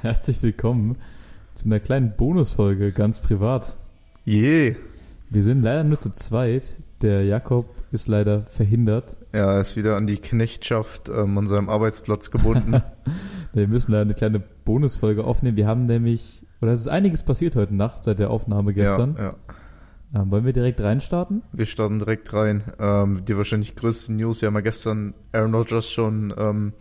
Herzlich willkommen zu einer kleinen Bonusfolge, ganz privat. Je. Wir sind leider nur zu zweit. Der Jakob ist leider verhindert. Ja, er ist wieder an die Knechtschaft ähm, an seinem Arbeitsplatz gebunden. Wir müssen leider eine kleine Bonusfolge aufnehmen. Wir haben nämlich, oder es ist einiges passiert heute Nacht seit der Aufnahme gestern. Ja, ja. Ähm, wollen wir direkt reinstarten? Wir starten direkt rein. Ähm, die wahrscheinlich größten News. Wir haben ja gestern Aaron Rodgers schon ähm,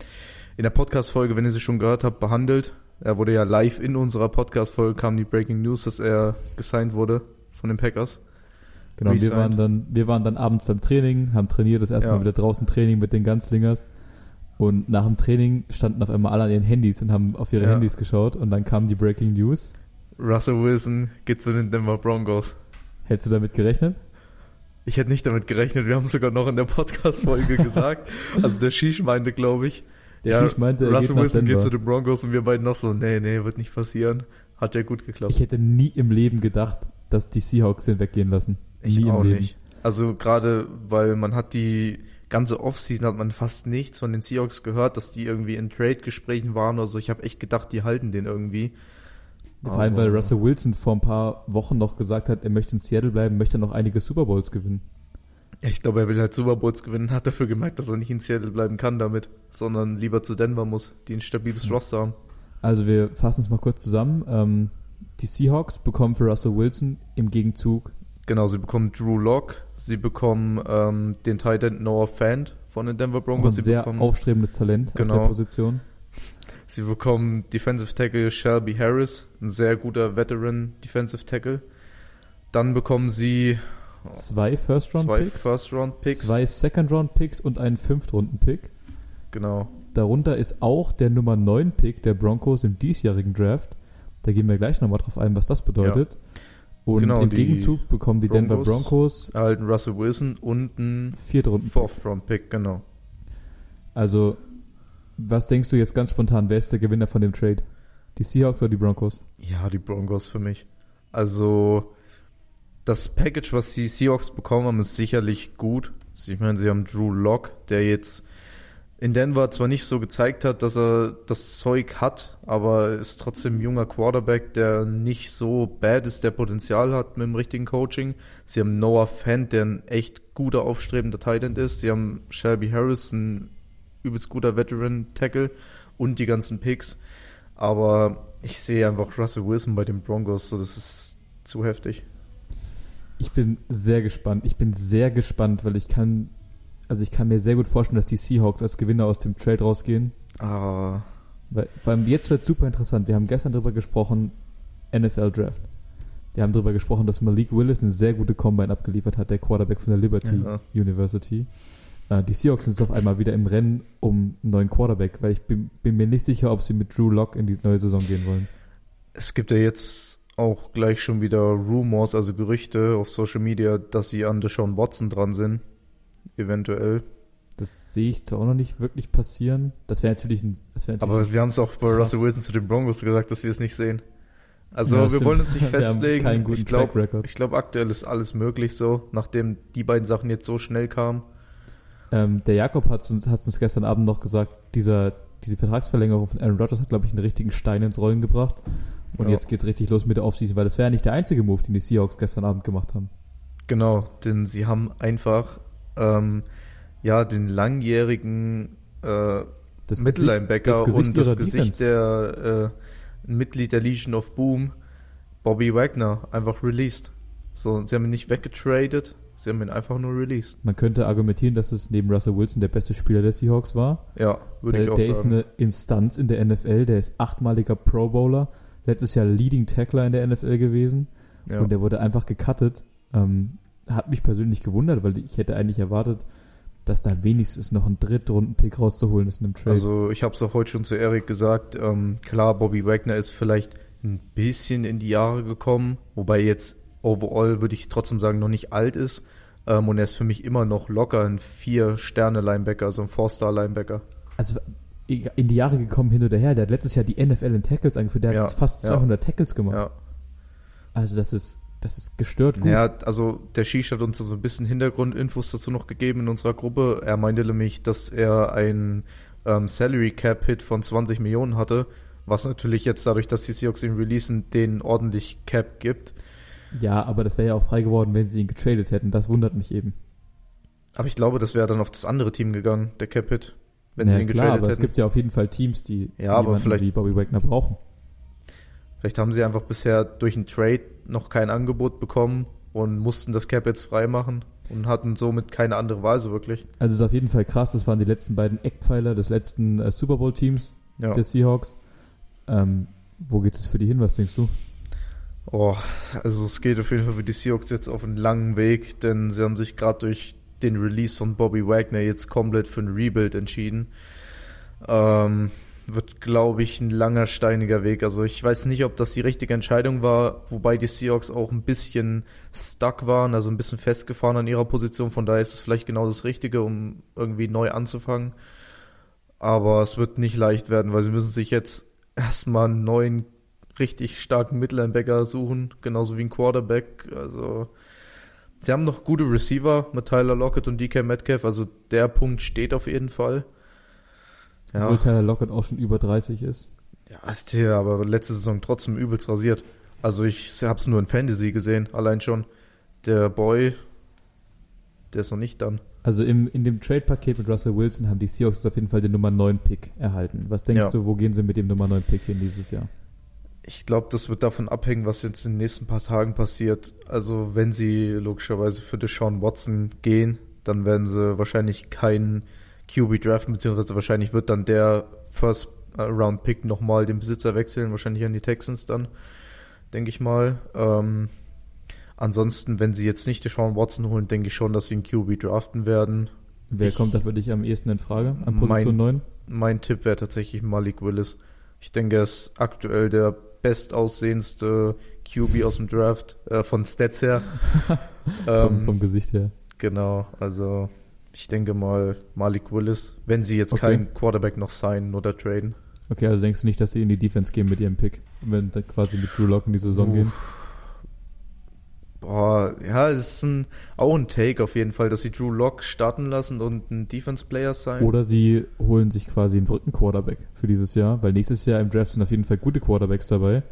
in der Podcast-Folge, wenn ihr sie schon gehört habt, behandelt. Er wurde ja live in unserer Podcast-Folge, kam die Breaking News, dass er gesigned wurde von den Packers. Genau, wir waren dann, wir waren dann abends beim Training, haben trainiert, das erste Ja. Mal wieder draußen Training mit den Ganzlingers. Und nach dem Training standen auf einmal alle an ihren Handys und haben auf ihre Ja. Handys geschaut und dann kam die Breaking News. Russell Wilson geht zu den Denver Broncos. Hättest du damit gerechnet? Ich hätte nicht damit gerechnet, wir haben es sogar noch in der Podcast-Folge gesagt. Also der Shish meinte, glaube ich, Der ja, Shish meinte, er Russell geht Wilson geht zu den Broncos und wir beiden noch so, nee, nee, wird nicht passieren. Hat ja gut geklappt. Ich hätte nie im Leben gedacht, dass die Seahawks den weggehen lassen. Ich nie auch im Leben. nicht. Also gerade, weil man hat die ganze Offseason hat man fast nichts von den Seahawks gehört, dass die irgendwie in Trade-Gesprächen waren oder so. Ich habe echt gedacht, die halten den irgendwie. Vor allem, weil Russell Wilson vor ein paar Wochen noch gesagt hat, er möchte in Seattle bleiben, möchte noch einige Super Bowls gewinnen. Ich glaube, er will halt Super Bowls gewinnen, hat dafür gemerkt, dass er nicht in Seattle bleiben kann damit, sondern lieber zu Denver muss, die ein stabiles Mhm. Roster haben. Also wir fassen es mal kurz zusammen. Ähm, die Seahawks bekommen für Russell Wilson im Gegenzug Genau, sie bekommen Drew Lock, sie bekommen ähm, den Tight End Noah Fant von den Denver auch ein Broncos, sie sehr bekommen aufstrebendes Talent auf Genau. der Position. Sie bekommen Defensive Tackle Shelby Harris, ein sehr guter Veteran Defensive Tackle. Dann bekommen sie Zwei zwei First-Round-Picks, First Round Picks. zwei Second-Round-Picks und einen Fünft-Runden-Pick. Genau. Darunter ist auch der Nummer 9-Pick der Broncos im diesjährigen Draft. Da gehen wir gleich nochmal drauf ein, was das bedeutet. Und Genau, im Gegenzug bekommen die Denver Broncos Broncos Erhalten Russell Wilson und ein Viertrunden. Fourth Round Pick, genau. Also, was denkst du jetzt ganz spontan? Wer ist der Gewinner von dem Trade? Die Seahawks oder die Broncos? Ja, die Broncos für mich. Also das Package, was die Seahawks bekommen haben, ist sicherlich gut. Ich meine, sie haben Drew Lock, der jetzt in Denver zwar nicht so gezeigt hat, dass er das Zeug hat, aber ist trotzdem ein junger Quarterback, der nicht so bad ist, der Potenzial hat mit dem richtigen Coaching. Sie haben Noah Fant, der ein echt guter, aufstrebender Tight End ist. Sie haben Shelby Harris, ein übelst guter Veteran-Tackle und die ganzen Picks. Aber ich sehe einfach Russell Wilson bei den Broncos, so das ist zu heftig. Ich bin sehr gespannt. Ich bin sehr gespannt, weil ich kann, also ich kann mir sehr gut vorstellen, dass die Seahawks als Gewinner aus dem Trade rausgehen. Ah, Weil, vor allem jetzt wird super interessant. Wir haben gestern darüber gesprochen, NFL Draft. Wir haben darüber gesprochen, dass Malik Willis eine sehr gute Combine abgeliefert hat, der Quarterback von der Liberty Ja. University. Äh, die Seahawks sind auf einmal wieder im Rennen um einen neuen Quarterback, weil ich bin, bin mir nicht sicher, ob sie mit Drew Lock in die neue Saison gehen wollen. es gibt ja jetzt auch gleich schon wieder Rumors, also Gerüchte auf Social Media, dass sie an Deshaun Watson dran sind. Eventuell. Das sehe ich zwar auch noch nicht wirklich passieren. Das wäre natürlich ein, das wäre natürlich Aber wir haben es auch bei Krass. Russell Wilson zu den Broncos gesagt, dass wir es nicht sehen. Also Ja, wir stimmt. wollen uns nicht festlegen. ich glaube, glaube aktuell ist alles möglich so, nachdem die beiden Sachen jetzt so schnell kamen. Ähm, der Jakob hat uns, hat uns gestern Abend noch gesagt, dieser, diese Vertragsverlängerung von Aaron Rodgers hat, glaube ich, einen richtigen Stein ins Rollen gebracht. Und Ja. jetzt geht's richtig los mit der Offseason, weil das wäre ja nicht der einzige Move, den die Seahawks gestern Abend gemacht haben. Genau, denn sie haben einfach ähm, ja den langjährigen äh, Das Mittellinebacker und das Gesicht der äh, Mitglied der Legion of Boom, Bobby Wagner, einfach released. So, sie haben ihn nicht weggetradet, sie haben ihn einfach nur released. Man könnte argumentieren, dass es neben Russell Wilson der beste Spieler der Seahawks war. Ja, würde Der, ich auch der ist sagen. eine Instanz in der NFL, der ist achtmaliger Pro Bowler, letztes Jahr Leading Tackler in der NFL gewesen ja. und der wurde einfach gecuttet. Ähm, hat mich persönlich gewundert, weil ich hätte eigentlich erwartet, dass da wenigstens noch ein Drittrunden-Pick rauszuholen ist in einem Trade. Also ich habe es auch heute schon zu Erik gesagt. Ähm, klar, Bobby Wagner ist vielleicht ein bisschen in die Jahre gekommen, wobei jetzt overall würde ich trotzdem sagen noch nicht alt ist. Ähm, und er ist für mich immer noch locker ein Vier-Sterne-Linebacker, also ein Four-Star-Linebacker. also in die Jahre gekommen hin oder her, der hat letztes Jahr die NFL in Tackles eingeführt, der Ja, hat jetzt fast ja. 200 Tackles gemacht. Ja. Also das ist, das ist gestört gut. Ja, also der Shish hat uns so ein bisschen Hintergrundinfos dazu noch gegeben in unserer Gruppe. Er meinte nämlich, dass er ein ähm, Salary Cap Hit von 20 Millionen hatte Was natürlich jetzt dadurch, dass die Seahawks ihn releasen, den ordentlich Cap gibt. Ja, aber das wäre ja auch frei geworden, wenn sie ihn getradet hätten. Das wundert mich eben. Aber ich glaube, das wäre dann auf das andere Team gegangen, der Cap-Hit, wenn ja, sie ihn klar, getradet aber hätten. es gibt ja auf jeden Fall Teams, die Ja, aber vielleicht- wie Bobby Wagner brauchen. Vielleicht haben sie einfach bisher durch einen Trade noch kein Angebot bekommen und mussten das Cap jetzt freimachen und hatten somit keine andere Wahl so wirklich. Also es ist auf jeden Fall krass, das waren die letzten beiden Eckpfeiler des letzten äh, Super Bowl-Teams Ja. der Seahawks. Ähm, wo geht es für die hin, was denkst du? Oh, also es geht auf jeden Fall für die Seahawks jetzt auf einen langen Weg, denn sie haben sich gerade durch den Release von Bobby Wagner jetzt komplett für ein Rebuild entschieden. Ähm, wird, glaube ich, ein langer, steiniger Weg. Also ich weiß nicht, ob das die richtige Entscheidung war, wobei die Seahawks auch ein bisschen stuck waren, also ein bisschen festgefahren an ihrer Position. Von daher ist es vielleicht genau das Richtige, um irgendwie neu anzufangen. Aber es wird nicht leicht werden, weil sie müssen sich jetzt erstmal einen neuen, richtig starken Mittellinebacker suchen, genauso wie ein Quarterback. Also sie haben noch gute Receiver mit Tyler Lockett und DK Metcalf, also der Punkt steht auf jeden Fall. Obwohl Tyler Lockett auch schon über 30 ist. Ja, der aber letzte Saison trotzdem übelst rasiert. Also ich hab's nur in Fantasy gesehen, allein schon. Der Boy, der ist noch nicht dann. Also im, in dem Trade-Paket mit Russell Wilson haben die Seahawks auf jeden Fall den Nummer 9 Pick erhalten. Was denkst Ja. du, wo gehen sie mit dem Nummer 9 Pick hin dieses Jahr? Ich glaube, das wird davon abhängen, was jetzt in den nächsten paar Tagen passiert. Also wenn sie logischerweise für Deshaun Watson gehen, dann werden sie wahrscheinlich keinen QB draften, beziehungsweise wahrscheinlich wird dann der First Round Pick nochmal den Besitzer wechseln, wahrscheinlich an die Texans dann, denke ich mal. Ähm, ansonsten, wenn sie jetzt nicht Deshaun Watson holen, denke ich schon, dass sie einen QB draften werden. Wer Ich- kommt da für dich am ehesten in Frage? An Mein- Position 9? Mein Tipp wäre tatsächlich Malik Willis. Ich denke, er ist aktuell der bestaussehendste QB aus dem Draft, äh, von Stats her. Vom, ähm, vom Gesicht her. genau, also ich denke mal Malik Willis, wenn sie jetzt Okay. keinen Quarterback noch signen oder traden. Okay, also denkst du nicht, dass sie in die Defense gehen mit ihrem Pick, wenn sie quasi mit Drew Lock in die Saison Uff. gehen? Boah, ja, es ist ein, auch ein Take auf jeden Fall, dass sie Drew Lock starten lassen und ein Defense-Player sein. Oder sie holen sich quasi einen dritten Quarterback für dieses Jahr, weil nächstes Jahr im Draft sind auf jeden Fall gute Quarterbacks dabei.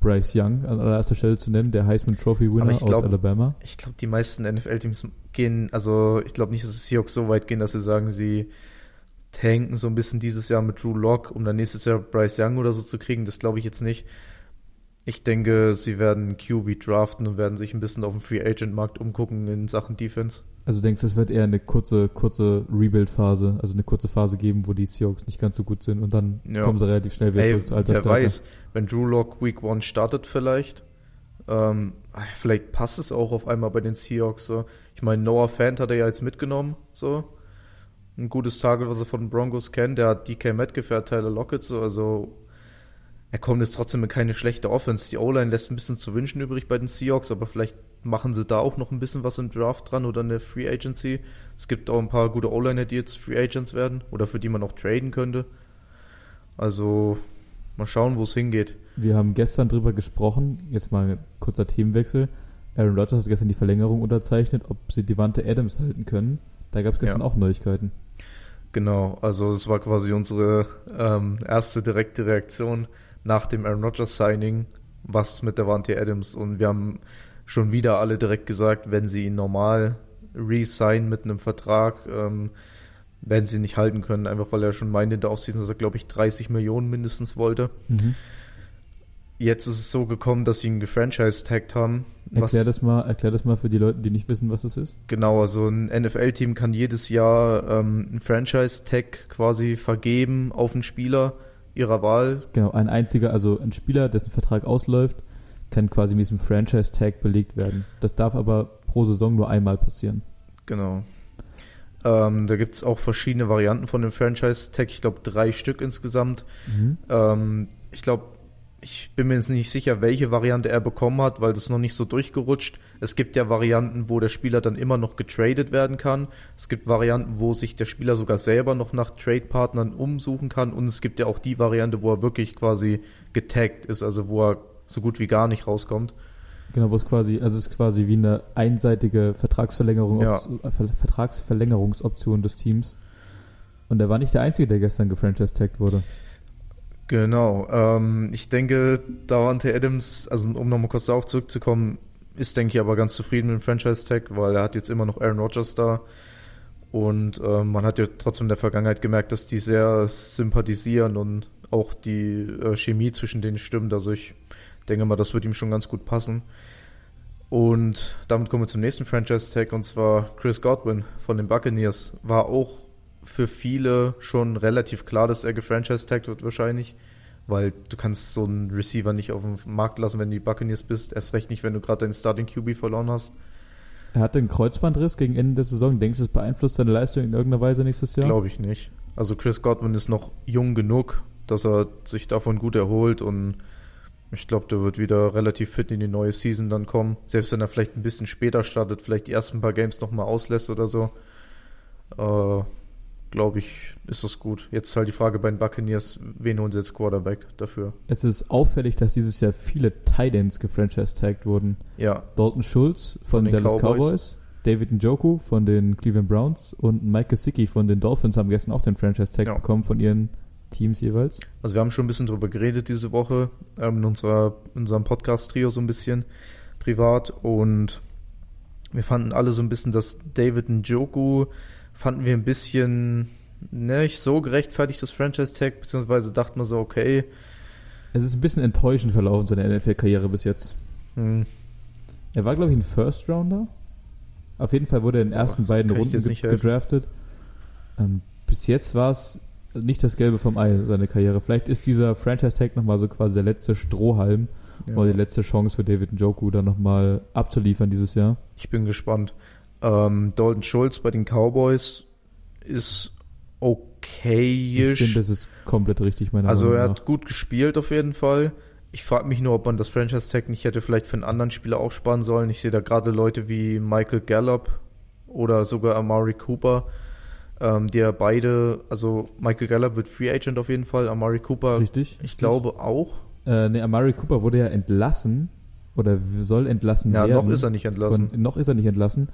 Bryce Young an allererster Stelle zu nennen, der Heisman Trophy Winner aus Alabama. Ich glaube, die meisten NFL-Teams gehen, also ich glaube nicht, dass die Seahawks so weit gehen, dass sie sagen, sie tanken so ein bisschen dieses Jahr mit Drew Lock, um dann nächstes Jahr Bryce Young oder so zu kriegen. Das glaube ich jetzt nicht. Ich denke, sie werden QB draften und werden sich ein bisschen auf dem Free Agent Markt umgucken in Sachen Defense. Also denkst du, es wird eher eine kurze, kurze Rebuild-Phase, also eine kurze Phase geben, wo die Seahawks nicht ganz so gut sind und dann Ja. kommen sie relativ schnell wieder Ey, zurück zur alter wer Stärke. weiß, wenn Drew Lock Week 1 startet vielleicht, ähm, vielleicht passt es auch auf einmal bei den Seahawks so. Ich meine, Noah Fant hat er ja jetzt mitgenommen, so. Ein gutes Target, was er von den Broncos kennt. Der hat DK Metcalf, Tyler Lockett, so. Also, er kommt jetzt trotzdem in keine schlechte Offense. Die O-Line lässt ein bisschen zu wünschen übrig bei den Seahawks, aber vielleicht machen sie da auch noch ein bisschen was im Draft dran oder in der Free Agency. Es gibt auch ein paar gute O-Liner, die jetzt Free Agents werden oder für die man auch traden könnte. Also, mal schauen, wo es hingeht. Wir haben gestern drüber gesprochen, jetzt mal ein kurzer Themenwechsel. Aaron Rodgers hat gestern die Verlängerung unterzeichnet, ob sie Devante Adams halten können. Da gab es gestern Ja. auch Neuigkeiten. Genau, also es war quasi unsere ähm, erste direkte Reaktion nach dem Aaron Rodgers Signing, was mit Davante Adams und wir haben schon wieder alle direkt gesagt, wenn sie ihn normal re-sign mit einem Vertrag, ähm, werden sie ihn nicht halten können, einfach weil er schon meinte in der Offseason, dass er glaube ich 30 Millionen mindestens wollte. Mhm. Jetzt ist es so gekommen, dass sie ihn gefranchise-tagged haben. Erklär das mal, erklär das mal für die Leute, die nicht wissen, was das ist. Genau, also ein NFL-Team kann jedes Jahr ähm, einen Franchise-Tag quasi vergeben auf einen Spieler ihrer Wahl. Genau, ein einziger, also ein Spieler, dessen Vertrag ausläuft, kann quasi mit diesem Franchise-Tag belegt werden. Das darf aber pro Saison nur einmal passieren. Genau. Ähm, da gibt's auch verschiedene Varianten von dem Franchise-Tag. Ich glaube, drei Stück insgesamt. Mhm. Ähm, ich glaube, ich bin mir jetzt nicht sicher, welche Variante er bekommen hat, weil das noch nicht so durchgerutscht. Es gibt ja Varianten, wo der Spieler dann immer noch getradet werden kann. Es gibt Varianten, wo sich der Spieler sogar selber noch nach Trade-Partnern umsuchen kann. Und es gibt ja auch die Variante, wo er wirklich quasi getaggt ist, also wo er so gut wie gar nicht rauskommt. Genau, wo es quasi, also es ist quasi wie eine einseitige Vertragsverlängerung, Ja. äh, Ver Vertragsverlängerungsoption des Teams. Und er war nicht der Einzige, der gestern gefranchise-tagged wurde. Genau. Ähm, ich denke, Davante Adams, also um nochmal kurz darauf zurückzukommen, ist, denke ich, aber ganz zufrieden mit dem Franchise-Tag, weil er hat jetzt immer noch Aaron Rodgers da. Und äh, man hat ja trotzdem in der Vergangenheit gemerkt, dass die sehr sympathisieren und auch die äh, Chemie zwischen denen stimmt. Also ich denke mal, das wird ihm schon ganz gut passen. Und damit kommen wir zum nächsten Franchise-Tag und zwar Chris Godwin von den Buccaneers. War auch für viele schon relativ klar, dass er gefranchise-tagged wird wahrscheinlich, weil du kannst so einen Receiver nicht auf dem Markt lassen, wenn du die Buccaneers bist. Erst recht nicht, wenn du gerade deinen Starting QB verloren hast. Er hatte einen Kreuzbandriss gegen Ende der Saison. Denkst du, es beeinflusst seine Leistung in irgendeiner Weise nächstes Jahr? Glaube ich nicht. Also Chris Godwin ist noch jung genug, dass er sich davon gut erholt und ich glaube, der wird wieder relativ fit in die neue Season dann kommen. Selbst wenn er vielleicht ein bisschen später startet, vielleicht die ersten paar Games nochmal auslässt oder so. Äh, glaube ich, ist das gut. Jetzt halt die Frage bei den Buccaneers, wen holen sie jetzt Quarterback dafür? Es ist auffällig, dass dieses Jahr viele Titans gefranchise-tagged wurden. Ja. Dalton Schulz von, Von den Dallas Cowboys. Cowboys. David Njoku von den Cleveland Browns und Mike Gesicki von den Dolphins haben gestern auch den Franchise-Tag Ja. bekommen von ihren Teams jeweils. Also wir haben schon ein bisschen drüber geredet diese Woche ähm, in, unserer, in unserem Podcast-Trio so ein bisschen privat und wir fanden alle so ein bisschen, dass David Njoku fanden wir ein bisschen nicht so gerechtfertigt, das Franchise-Tag, beziehungsweise dachten wir so, okay, Es ist ein bisschen enttäuschend verlaufen, seine NFL-Karriere bis jetzt. hm, Er war, glaube ich, ein First-Rounder. Auf jeden Fall wurde er in den Boah, ersten das beiden Runden gedraftet. Ähm, bis jetzt war es nicht das Gelbe vom Ei, seine Karriere. Vielleicht ist dieser Franchise-Tag nochmal so quasi der letzte Strohhalm ja. oder die letzte Chance für David Njoku, dann nochmal abzuliefern dieses Jahr. ich bin gespannt. Ähm, Dalton Schulz bei den Cowboys ist Ich finde, okayisch. das ist komplett richtig, meiner Also Meinung er nach. hat gut gespielt auf jeden Fall. Ich frage mich nur, ob man das Franchise-Tag nicht hätte vielleicht für einen anderen Spieler aufsparen sollen. Ich sehe da gerade Leute wie Michael Gallup oder sogar Amari Cooper, ähm, die ja beide, also Michael Gallup wird Free Agent auf jeden Fall, Amari Cooper, Richtig? ich glaube auch. Äh, ne, Amari Cooper wurde ja entlassen oder soll entlassen Ja, werden. noch ist er nicht entlassen. Von, noch ist er nicht entlassen.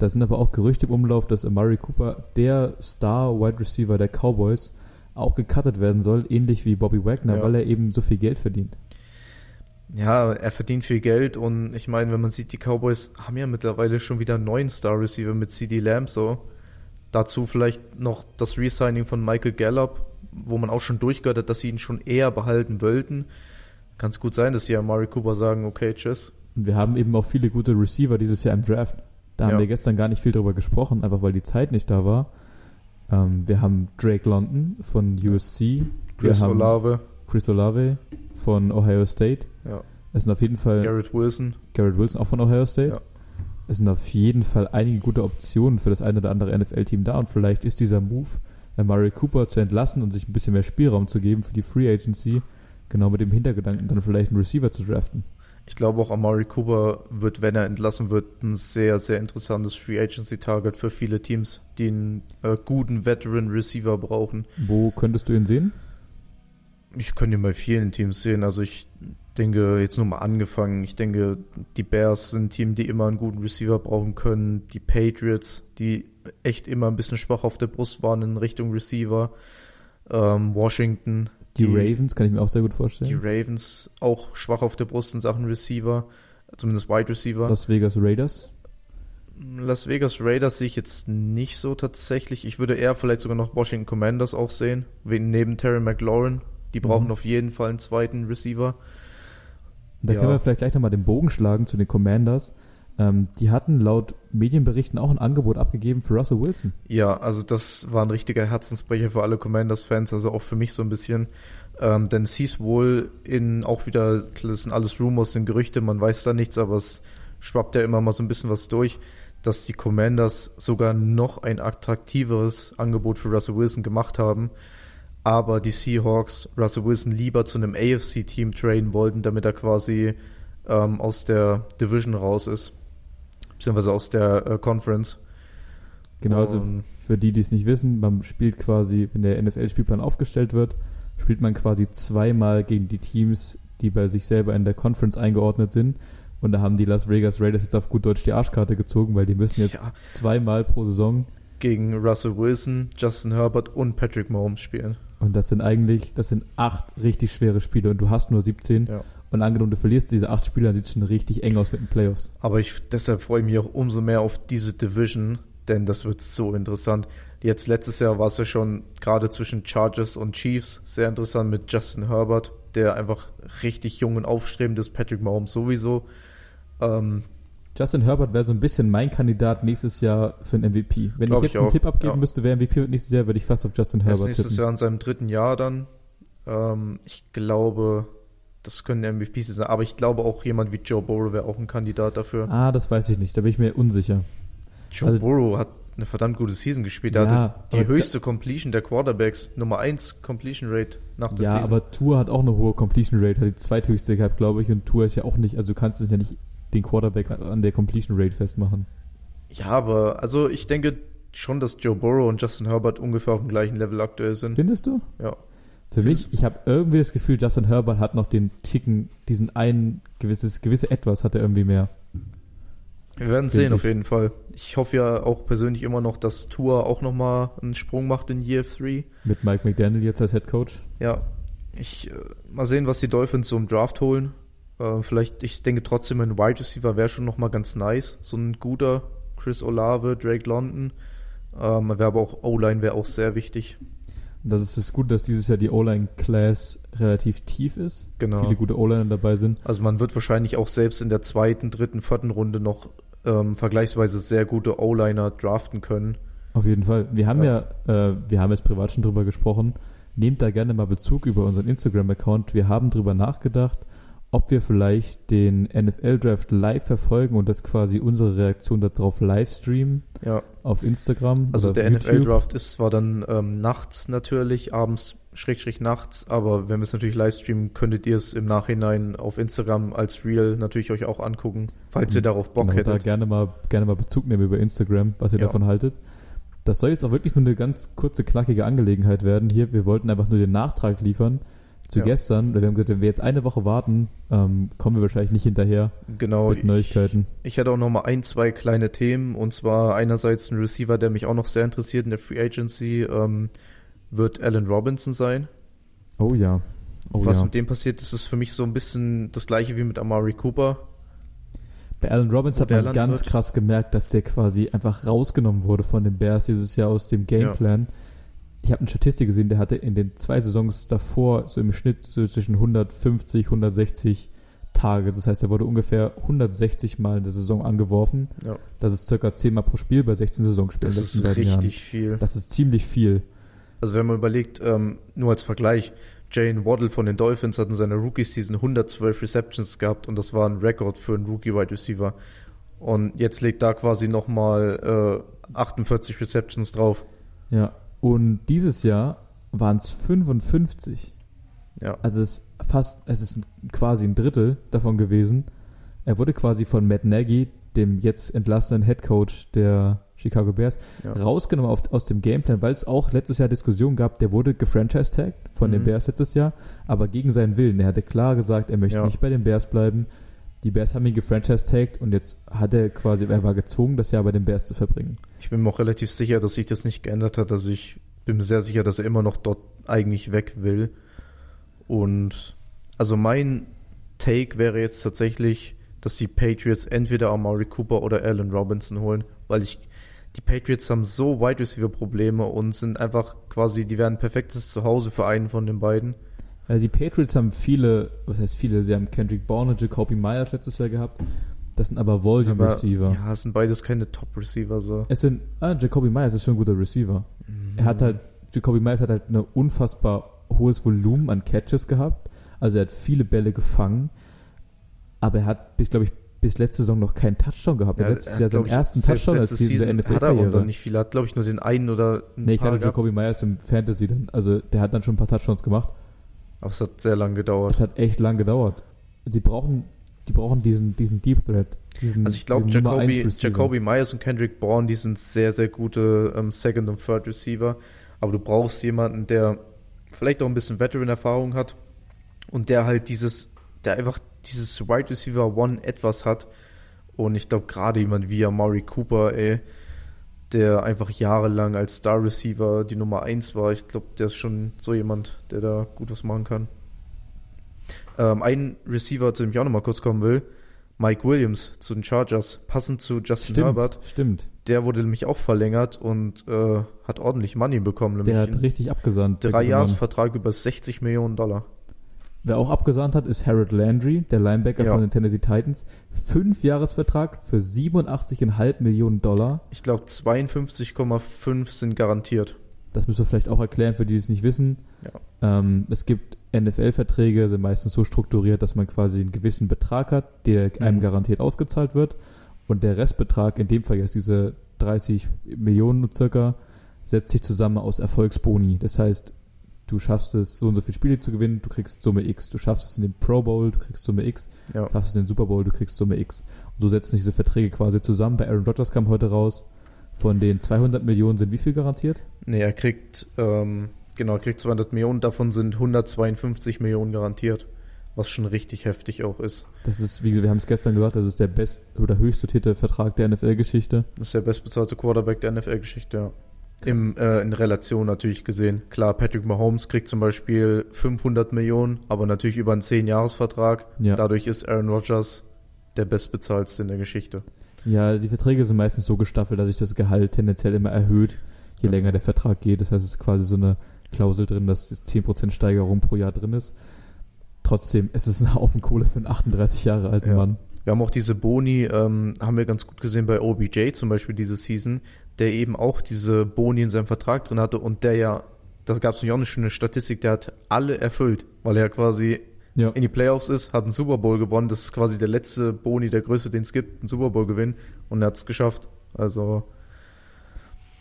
Da sind aber auch Gerüchte im Umlauf, dass Amari Cooper, der Star Wide Receiver der Cowboys, auch gecuttet werden soll, ähnlich wie Bobby Wagner, Ja. weil er eben so viel Geld verdient. Ja, er verdient viel Geld und ich meine, wenn man sieht, die Cowboys haben ja mittlerweile schon wieder einen neuen Star-Receiver mit CD Lamb so. Dazu vielleicht noch das Resigning von Michael Gallup, wo man auch schon durchgehört hat, dass sie ihn schon eher behalten wollten. Kann es gut sein, dass sie ja Mari Cooper sagen, okay, tschüss. Und wir haben eben auch viele gute Receiver dieses Jahr im Draft. Da haben Ja. wir gestern gar nicht viel drüber gesprochen, einfach weil die Zeit nicht da war. Ähm, wir haben Drake London von USC. Chris Olave, Chris Olave von Ohio State. ja. Es sind auf jeden Fall Garrett Wilson. Garrett Wilson auch von Ohio State. Ja. Es sind auf jeden Fall einige gute Optionen für das eine oder andere NFL-Team da und vielleicht ist dieser Move, Murray Cooper zu entlassen und sich ein bisschen mehr Spielraum zu geben für die Free Agency, genau mit dem Hintergedanken, dann vielleicht einen Receiver zu draften. Ich glaube auch Amari Cooper wird, wenn er entlassen wird, ein sehr, sehr interessantes Free Agency Target für viele Teams, die einen äh, guten Veteran Receiver brauchen. Wo könntest du ihn sehen? Ich könnte ihn bei vielen Teams sehen. Also ich denke, jetzt nur mal angefangen. Ich denke, die Bears sind ein Team, die immer einen guten Receiver brauchen können. Die Patriots, die echt immer ein bisschen schwach auf der Brust waren in Richtung Receiver. Ähm, Washington. Die, Ravens kann ich mir auch sehr gut Die vorstellen. Ravens auch schwach auf der Brust in Sachen Receiver. Zumindest Wide Receiver. Las Vegas Raiders. Las Vegas Raiders sehe ich jetzt nicht so tatsächlich. Ich würde eher vielleicht sogar noch Washington Commanders auch sehen. Neben Terry McLaurin. Die brauchen Mhm. auf jeden Fall einen zweiten Receiver. Da Ja. können wir vielleicht gleich nochmal den Bogen schlagen zu den Commanders. Ähm, die hatten laut Medienberichten auch ein Angebot abgegeben für Russell Wilson. Ja, also das war ein richtiger Herzensbrecher für alle Commanders-Fans, also auch für mich so ein bisschen. Ähm, denn es hieß wohl in auch wieder, das sind alles Rumors, sind Gerüchte, man weiß da nichts, aber es schwappt ja immer mal so ein bisschen was durch, dass die Commanders sogar noch ein attraktiveres Angebot für Russell Wilson gemacht haben. Aber die Seahawks Russell Wilson lieber zu einem AFC-Team traden wollten, damit er quasi ähm, aus der Division raus ist. Beziehungsweise aus der äh, Conference. Genau, also für die, die es nicht wissen, man spielt quasi, wenn der NFL-Spielplan aufgestellt wird, spielt man quasi zweimal gegen die Teams, die bei sich selber in der Conference eingeordnet sind. Und da haben die Las Vegas Raiders jetzt auf gut Deutsch die Arschkarte gezogen, weil die müssen jetzt Ja. zweimal pro Saison. gegen Russell Wilson, Justin Herbert und Patrick Mahomes spielen. Und das sind eigentlich, das sind acht richtig schwere Spiele und du hast nur 17. Ja. Und angenommen, du verlierst diese acht Spiele, dann sieht es schon richtig eng aus mit den Playoffs. Aber ich, deshalb freue ich mich auch umso mehr auf diese Division, denn das wird so interessant. Jetzt letztes Jahr war es ja schon gerade zwischen Chargers und Chiefs sehr interessant mit Justin Herbert, der einfach richtig jung und aufstrebend ist, Patrick Mahomes sowieso. Ähm, Justin Herbert wäre so ein bisschen mein Kandidat nächstes Jahr für einen MVP. Wenn ich jetzt ich einen Tipp abgeben ja. müsste, wer MVP wird nächstes Jahr, würde ich fast auf Justin er Herbert nächstes tippen. Jahr in seinem dritten Jahr dann. Ähm, ich glaube, das können MVPs sein, aber ich glaube auch jemand wie Joe Burrow wäre auch ein Kandidat dafür. Ah, das weiß ich nicht, da bin ich mir unsicher. Joe also- Burrow hat eine verdammt gute Season gespielt. Er Ja, hatte die höchste Completion der Quarterbacks, Nummer 1 Completion Rate nach der Ja, Season. aber Tour hat auch eine hohe Completion Rate, hat die zweithöchste gehabt, glaube ich, und Tour ist ja auch nicht, also du kannst es ja nicht den Quarterback an der Completion Rate festmachen. Ja, aber also ich denke schon, dass Joe Burrow und Justin Herbert ungefähr auf dem gleichen Level aktuell sind. Findest du? Ja. Für mich, ich habe irgendwie das Gefühl, Justin Herbert hat noch den Ticken, diesen einen gewisses, gewisse Etwas hat er irgendwie mehr. Wir werden Finde sehen auf ich. jeden Fall. Ich hoffe ja auch persönlich immer noch, dass Tour auch nochmal einen Sprung macht in Year 3. Mit Mike McDaniel jetzt als Head Coach. Ja, ich äh, mal sehen, was die Dolphins so im Draft holen. Äh, vielleicht, ich denke trotzdem, ein Wide Receiver wäre schon nochmal ganz nice. So ein guter Chris Olave, Drake London. Ähm, wäre aber auch O-Line wäre auch sehr wichtig. Das ist es gut, dass dieses Jahr die O-Line-Class relativ tief ist. Genau. Viele gute O-Liner dabei sind. Also man wird wahrscheinlich auch selbst in der zweiten, dritten, vierten Runde noch ähm, vergleichsweise sehr gute O-Liner draften können. Auf jeden Fall. Wir haben ja, Ja. äh, wir haben jetzt privat schon drüber gesprochen. Nehmt da gerne mal Bezug über unseren Instagram-Account. Wir haben drüber nachgedacht, ob wir vielleicht den NFL-Draft live verfolgen und das quasi unsere Reaktion darauf live streamen Ja, auf Instagram. also der. NFL-Draft ist zwar dann ähm, nachts natürlich, abends, schrägstrich nachts, aber wenn wir es natürlich live streamen, könntet ihr es im Nachhinein auf Instagram als Reel natürlich euch auch angucken, falls ihr darauf Bock genau, da hättet. gerne mal, gerne mal Bezug nehmen über Instagram, was ihr Ja. davon haltet. Das soll jetzt auch wirklich nur eine ganz kurze, knackige Angelegenheit werden hier. Wir wollten einfach nur den Nachtrag liefern zu Ja. gestern. Wir haben gesagt, wenn wir jetzt eine Woche warten, ähm, kommen wir wahrscheinlich nicht hinterher Genau, mit ich, Neuigkeiten. ich hätte auch noch mal ein, zwei kleine Themen und zwar einerseits ein Receiver, der mich auch noch sehr interessiert in der Free Agency, ähm, wird Allen Robinson sein. Oh ja. Oh Was ja. mit dem passiert ist, ist für mich so ein bisschen das gleiche wie mit Amari Cooper. Bei Alan Robbins wo hat man ganz wird. krass gemerkt, dass der quasi einfach rausgenommen wurde von den Bears dieses Jahr aus dem Gameplan. Ich habe eine Statistik gesehen, der hatte in den zwei Saisons davor so im Schnitt so zwischen 150, 160 Tage. Das heißt, er wurde ungefähr 160 Mal in der Saison angeworfen. Ja. Das ist circa 10 Mal pro Spiel bei 16 Saisonspielen Das ist richtig Jahren. viel. Das ist ziemlich viel. Also wenn man überlegt, ähm, nur als Vergleich, Jane Waddle von den Dolphins hat in seiner Rookie-Season 112 Receptions gehabt und das war ein Rekord für einen Rookie-Wide Receiver. Und jetzt legt da quasi nochmal äh, 48 Receptions drauf. Ja. Und dieses Jahr waren es 55. Ja. Also es ist fast, es ist quasi ein Drittel davon gewesen. Er wurde quasi von Matt Nagy, dem jetzt entlassenen Head Coach der Chicago Bears, Ja. rausgenommen auf, aus dem Gameplan, weil es auch letztes Jahr Diskussionen gab, der wurde gefranchise-tagged von den Mhm. Bears letztes Jahr, aber gegen seinen Willen. Er hatte klar gesagt, er möchte Ja. nicht bei den Bears bleiben. Die Bears haben ihn gefranchise-tagged und jetzt hat er quasi, er war gezwungen, das Jahr bei den Bears zu verbringen. Ich bin mir auch relativ sicher, dass sich das nicht geändert hat. Also ich bin mir sehr sicher, dass er immer noch dort eigentlich weg will. Und also mein Take wäre jetzt tatsächlich, dass die Patriots entweder Amari Cooper oder Allen Robinson holen, weil ich die Patriots haben so Wide Receiver Probleme und sind einfach quasi, die wären perfektes Zuhause für einen von den beiden. Also die Patriots haben viele, was heißt viele, sie haben Kendrick Bourne und Jacoby Myers letztes Jahr gehabt. Das sind aber Volume Aber, Receiver. Ja, es sind beides keine Top Receiver so. Es sind, ah, Jacoby Myers ist schon ein guter Receiver. Er Mhm. hat halt, Jacoby Myers hat halt eine unfassbar hohes Volumen an Catches gehabt. Also er hat viele Bälle gefangen. Aber er hat, bis, glaube ich, bis letzte Saison noch keinen Touchdown gehabt. Er hat letztes Jahr seinen ich, ersten Touchdown erzielt in der Season Hat er aber noch nicht viel, er hat glaube ich nur den einen oder ein Nee, ich hatte. Jacoby Myers im Fantasy dann. Also der hat dann schon ein paar Touchdowns gemacht. Aber es hat sehr lange gedauert. Es hat echt lang gedauert. Sie brauchen, die brauchen diesen, diesen Deep Threat. Diesen, Also ich glaube, Jacoby. Jacoby Myers und Kendrick Bourne, die sind sehr, sehr gute ähm, Second- und Third Receiver. Aber du brauchst jemanden, der vielleicht auch ein bisschen Veteran-Erfahrung hat und der halt dieses, der einfach dieses Wide Receiver One etwas hat. Und ich glaube, gerade jemand wie Amari Cooper, ey, der einfach jahrelang als Star Receiver die Nummer 1 war. Ich glaube, der ist schon so jemand, der da gut was machen kann. Ähm, ein Receiver, zu dem ich auch nochmal kurz kommen will, Mike Williams zu den Chargers, passend zu Justin Stimmt, Herbert. stimmt. Der wurde nämlich auch verlängert und äh, hat ordentlich Money bekommen. Der hat richtig abgesandt. drei. Jahresvertrag über 60 Millionen Dollar. Wer auch abgesandt hat, ist Harold Landry, der Linebacker Ja. von den Tennessee Titans. Fünf Jahresvertrag für 87,5 Millionen Dollar. Ich glaube 52,5 sind garantiert. Das müssen wir vielleicht auch erklären, für die, die es nicht wissen. Ähm, es gibt NFL-Verträge, sind meistens so strukturiert, dass man quasi einen gewissen Betrag hat, der einem Mhm. garantiert ausgezahlt wird. Und der Restbetrag, in dem Fall jetzt diese 30 Millionen circa, setzt sich zusammen aus Erfolgsboni. Das heißt, du schaffst es, so und so viele Spiele zu gewinnen, du kriegst Summe X. Du schaffst es in den Pro Bowl, du kriegst Summe X. Ja. Du schaffst es in den Super Bowl, du kriegst Summe X. Und so setzen sich diese Verträge quasi zusammen. Bei Aaron Rodgers kam heute raus, von den 200 Millionen sind wie viel garantiert? Nee, er kriegt, ähm, genau, er kriegt 200 Millionen, davon sind 152 Millionen garantiert. Was schon richtig heftig auch ist. Das ist, wie gesagt, wir haben es gestern gesagt, das ist der best oder höchst dotierte Vertrag der NFL-Geschichte. Das ist der bestbezahlte Quarterback der NFL-Geschichte, ja. Im, äh, in Relation natürlich gesehen. Klar, Patrick Mahomes kriegt zum Beispiel 500 Millionen, aber natürlich über einen 10-Jahres-Vertrag. Ja. Dadurch ist Aaron Rodgers der bestbezahltste in der Geschichte. Ja, die Verträge sind meistens so gestaffelt, dass sich das Gehalt tendenziell immer erhöht, je Ja. länger der Vertrag geht. Das heißt, es ist quasi so eine Klausel drin, dass 10% Steigerung pro Jahr drin ist. Trotzdem, es ist ein Haufen Kohle für einen 38 Jahre alten Ja. Mann. Wir haben auch diese Boni, ähm, haben wir ganz gut gesehen bei OBJ zum Beispiel diese Season, der eben auch diese Boni in seinem Vertrag drin hatte und der ja, da gab es nämlich auch eine schöne Statistik, der hat alle erfüllt, weil er quasi Ja. in die Playoffs ist, hat einen Super Bowl gewonnen, das ist quasi der letzte Boni, der größte, den es gibt, einen Super Bowl gewinnen und er hat es geschafft. Also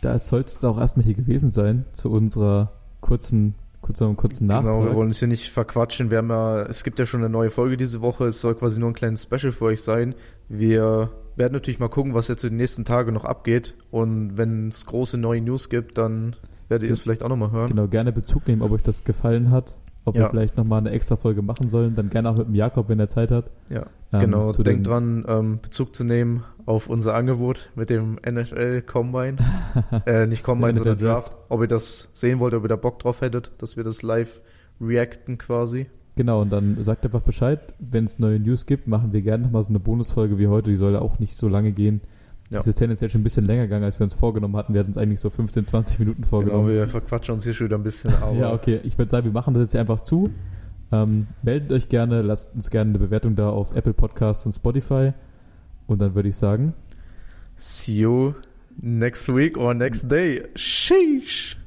Da soll es auch erstmal hier gewesen sein, zu unserer kurzen, kurzen, kurzen Nachtrag. Genau, wir wollen es hier nicht verquatschen. Wir haben ja, es gibt ja schon eine neue Folge diese Woche. Es soll quasi nur ein kleines Special für euch sein. Wir werden natürlich mal gucken, was jetzt in den nächsten Tagen noch abgeht. Und wenn es große neue News gibt, dann werdet ihr es vielleicht auch nochmal hören. Genau, gerne Bezug nehmen, ob euch das gefallen hat. Ob wir Ja. vielleicht nochmal eine extra Folge machen sollen. Dann gerne auch mit dem Jakob, wenn er Zeit hat. Ja, Ähm, genau. Denkt den- dran, ähm, Bezug zu nehmen auf unser Angebot mit dem NFL Combine. äh, nicht Combine, Der sondern Draft. Draft. Ob ihr das sehen wollt, ob ihr da Bock drauf hättet, dass wir das live reacten quasi. Genau, und dann sagt einfach Bescheid, wenn es neue News gibt, machen wir gerne nochmal so eine Bonusfolge wie heute, die soll ja auch nicht so lange gehen. Ja. Das ist tendenziell schon ein bisschen länger gegangen, als wir uns vorgenommen hatten. Wir hatten uns eigentlich so 15, 20 Minuten Genau, vorgenommen. wir verquatschen uns hier schon wieder ein bisschen, ja, okay, ich würde sagen, wir machen das jetzt einfach zu. Ähm, meldet euch gerne, lasst uns gerne eine Bewertung da auf Apple Podcasts und Spotify. Und dann würde ich sagen, see you next week or next day. Sheesh.